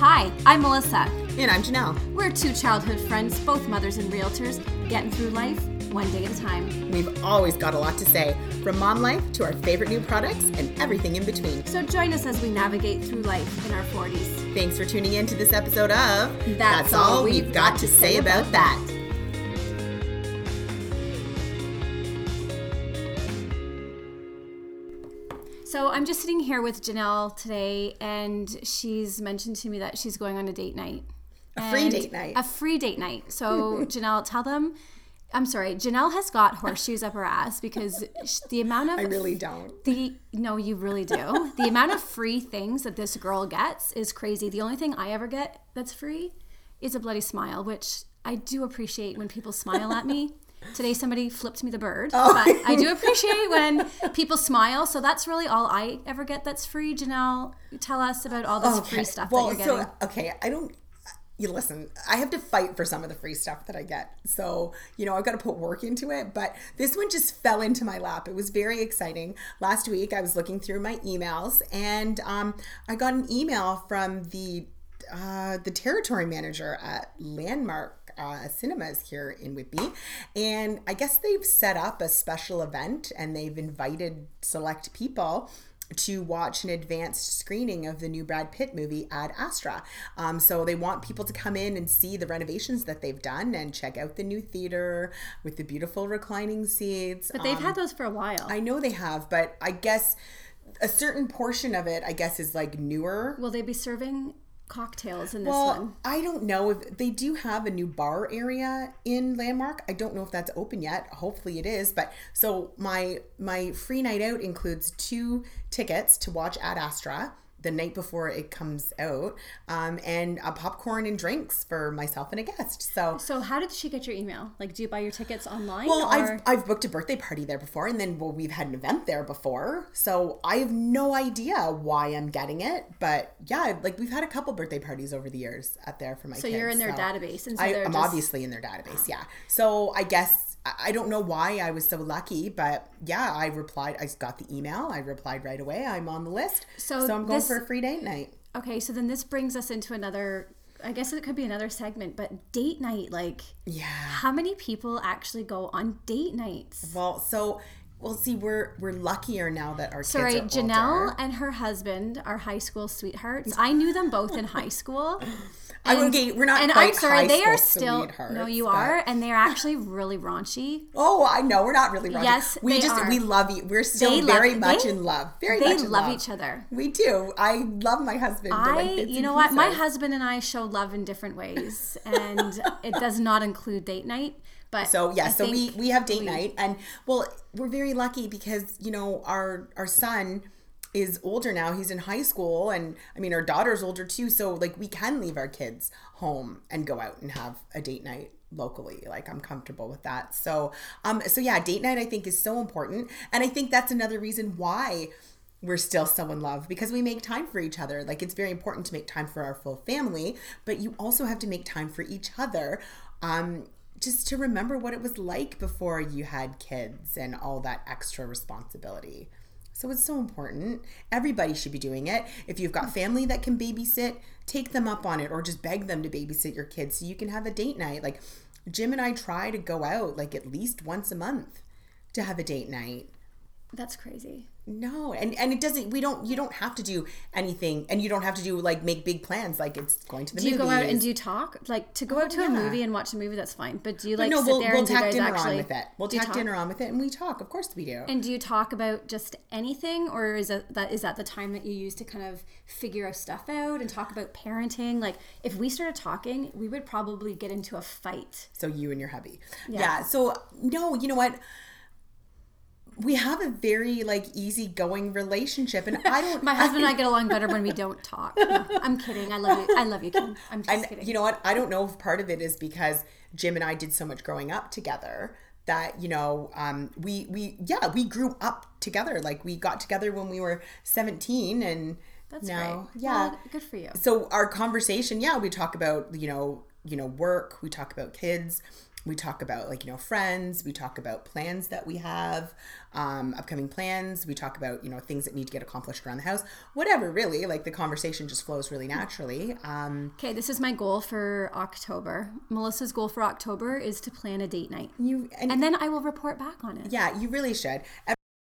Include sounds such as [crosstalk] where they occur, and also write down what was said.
Hi, I'm Melissa. And I'm Janelle. We're two childhood friends, both mothers and realtors, getting through life one day at a time. We've always got a lot to say, from mom life to our favorite new products and everything in between. So join us as we navigate through life in our 40s. Thanks for tuning in to this episode of That's All We've Got to Say About that. So I'm just sitting here with Janelle today, and she's mentioned to me that she's going on a date night. A free date night. A free date night. So [laughs] Janelle, tell them. I'm sorry, Janelle has got horseshoes up her ass because the amount of I really don't. the no, you really do. The amount of free things that this girl gets is crazy. The only thing I ever get that's free is a bloody smile, which I do appreciate when people smile at me. Today somebody flipped me the bird, Oh. but I do [laughs] appreciate when people smile. So that's really all I ever get that's free. Janelle, tell us about all this free stuff well, that you're getting. so okay, I don't. You listen. I have to fight for some of the free stuff that I get. So you know, I've got to put work into it. But this one just fell into my lap. It was very exciting. Last week, I was looking through my emails, and um, I got an email from the uh, the territory manager at Landmark uh, Cinemas here in Whitby, and I guess they've set up a special event, and they've invited select people to watch an advanced screening of the new Brad Pitt movie Ad Astra. Um, so they want people to come in and see the renovations that they've done and check out the new theater with the beautiful reclining seats. but they've Um, had those for a while. I know they have, but I guess a certain portion of it, I guess, is like newer. Will they be serving cocktails in this Well, one? I don't know if they do have a new bar area in Landmark. I don't know if that's open yet. Hopefully it is. But so my my free night out includes two tickets to watch Ad Astra the night before it comes out, um, and a popcorn and drinks for myself and a guest. So So how did she get your email? Like, do you buy your tickets online? well, or? I've, I've booked a birthday party there before, and then well, we've had an event there before, so I have no idea why I'm getting it. But yeah, like we've had a couple birthday parties over the years at there for my so kids. you're in their so database, and so I, I'm just, obviously in their database, yeah. So I guess I don't know why I was so lucky, but yeah, I replied. I got the email. I replied right away. I'm on the list, So so, I'm going this- for a free date night. Okay, so then this brings us into another. I guess it could be another segment, but date night. Like, Yeah. how many people actually go on date nights? Well, so well, see, we're we're luckier now that our Sorry, kids are Janelle older. and her husband are high school sweethearts. I knew them both in high school. [laughs] I get. We're not And quite I'm sorry, high they are still. No, you but- are, and they're [laughs] actually really raunchy. Oh, I know. We're not really. Roger. Yes, we they just are. we love you. We're still They love- very much they- in love. Very They much in love love each other. We do. I love my husband. I, like, you know what? My husband and I show love in different ways, and it does not include date night. But So yeah, I so we we have date night, and well, we're very lucky because you know our our son is older now. He's in high school, and I mean our daughter's older too. So like we can leave our kids home and go out and have a date night locally like i'm comfortable with that so um so yeah date night i think is so important and i think that's another reason why we're still so in love because we make time for each other. Like it's very important to make time for our full family, but you also have to make time for each other. Um, just to remember what it was like before you had kids and all that extra responsibility. So it's so important. Everybody should be doing it. If you've got family that can babysit, take them up on it or just beg them to babysit your kids so you can have a date night. Like Jim and I try to go out like at least once a month to have a date night. that's crazy. No, and and it doesn't. We don't. You don't have to do anything, and you don't have to do like make big plans. Like it's going to the Do you movies. go out and do you talk? Like to go oh, out to a movie and watch a movie, that's fine. But do you like no, sit we'll there we'll and do you tack dinner actually? on with it. We'll you tack dinner on with it, and we talk. Of course we do. And do you talk about just anything, or is it that is that the time that you use to kind of figure stuff out and talk about parenting? Like, if we started talking, we would probably get into a fight. so you and your hubby. Yeah. Yeah. So no, you know what? We have a very like easygoing relationship, and I don't. [laughs] My husband and I get along better when we don't talk. No, I'm kidding. I love you. I love you, Kim. I'm just And kidding. you know what? I don't know if part of it is because Jim and I did so much growing up together that you know um, we we yeah we grew up together. Like we got together when we were seventeen, and that's now great. yeah. Well, good for you. so our conversation yeah we talk about you know you know work we talk about kids we talk about like you know friends we talk about plans that we have um, upcoming plans we talk about you know things that need to get accomplished around the house whatever really like the conversation just flows really naturally um, Okay, this is my goal for October. Melissa's goal for October is to plan a date night. you and, And then I will report back on it. yeah you really should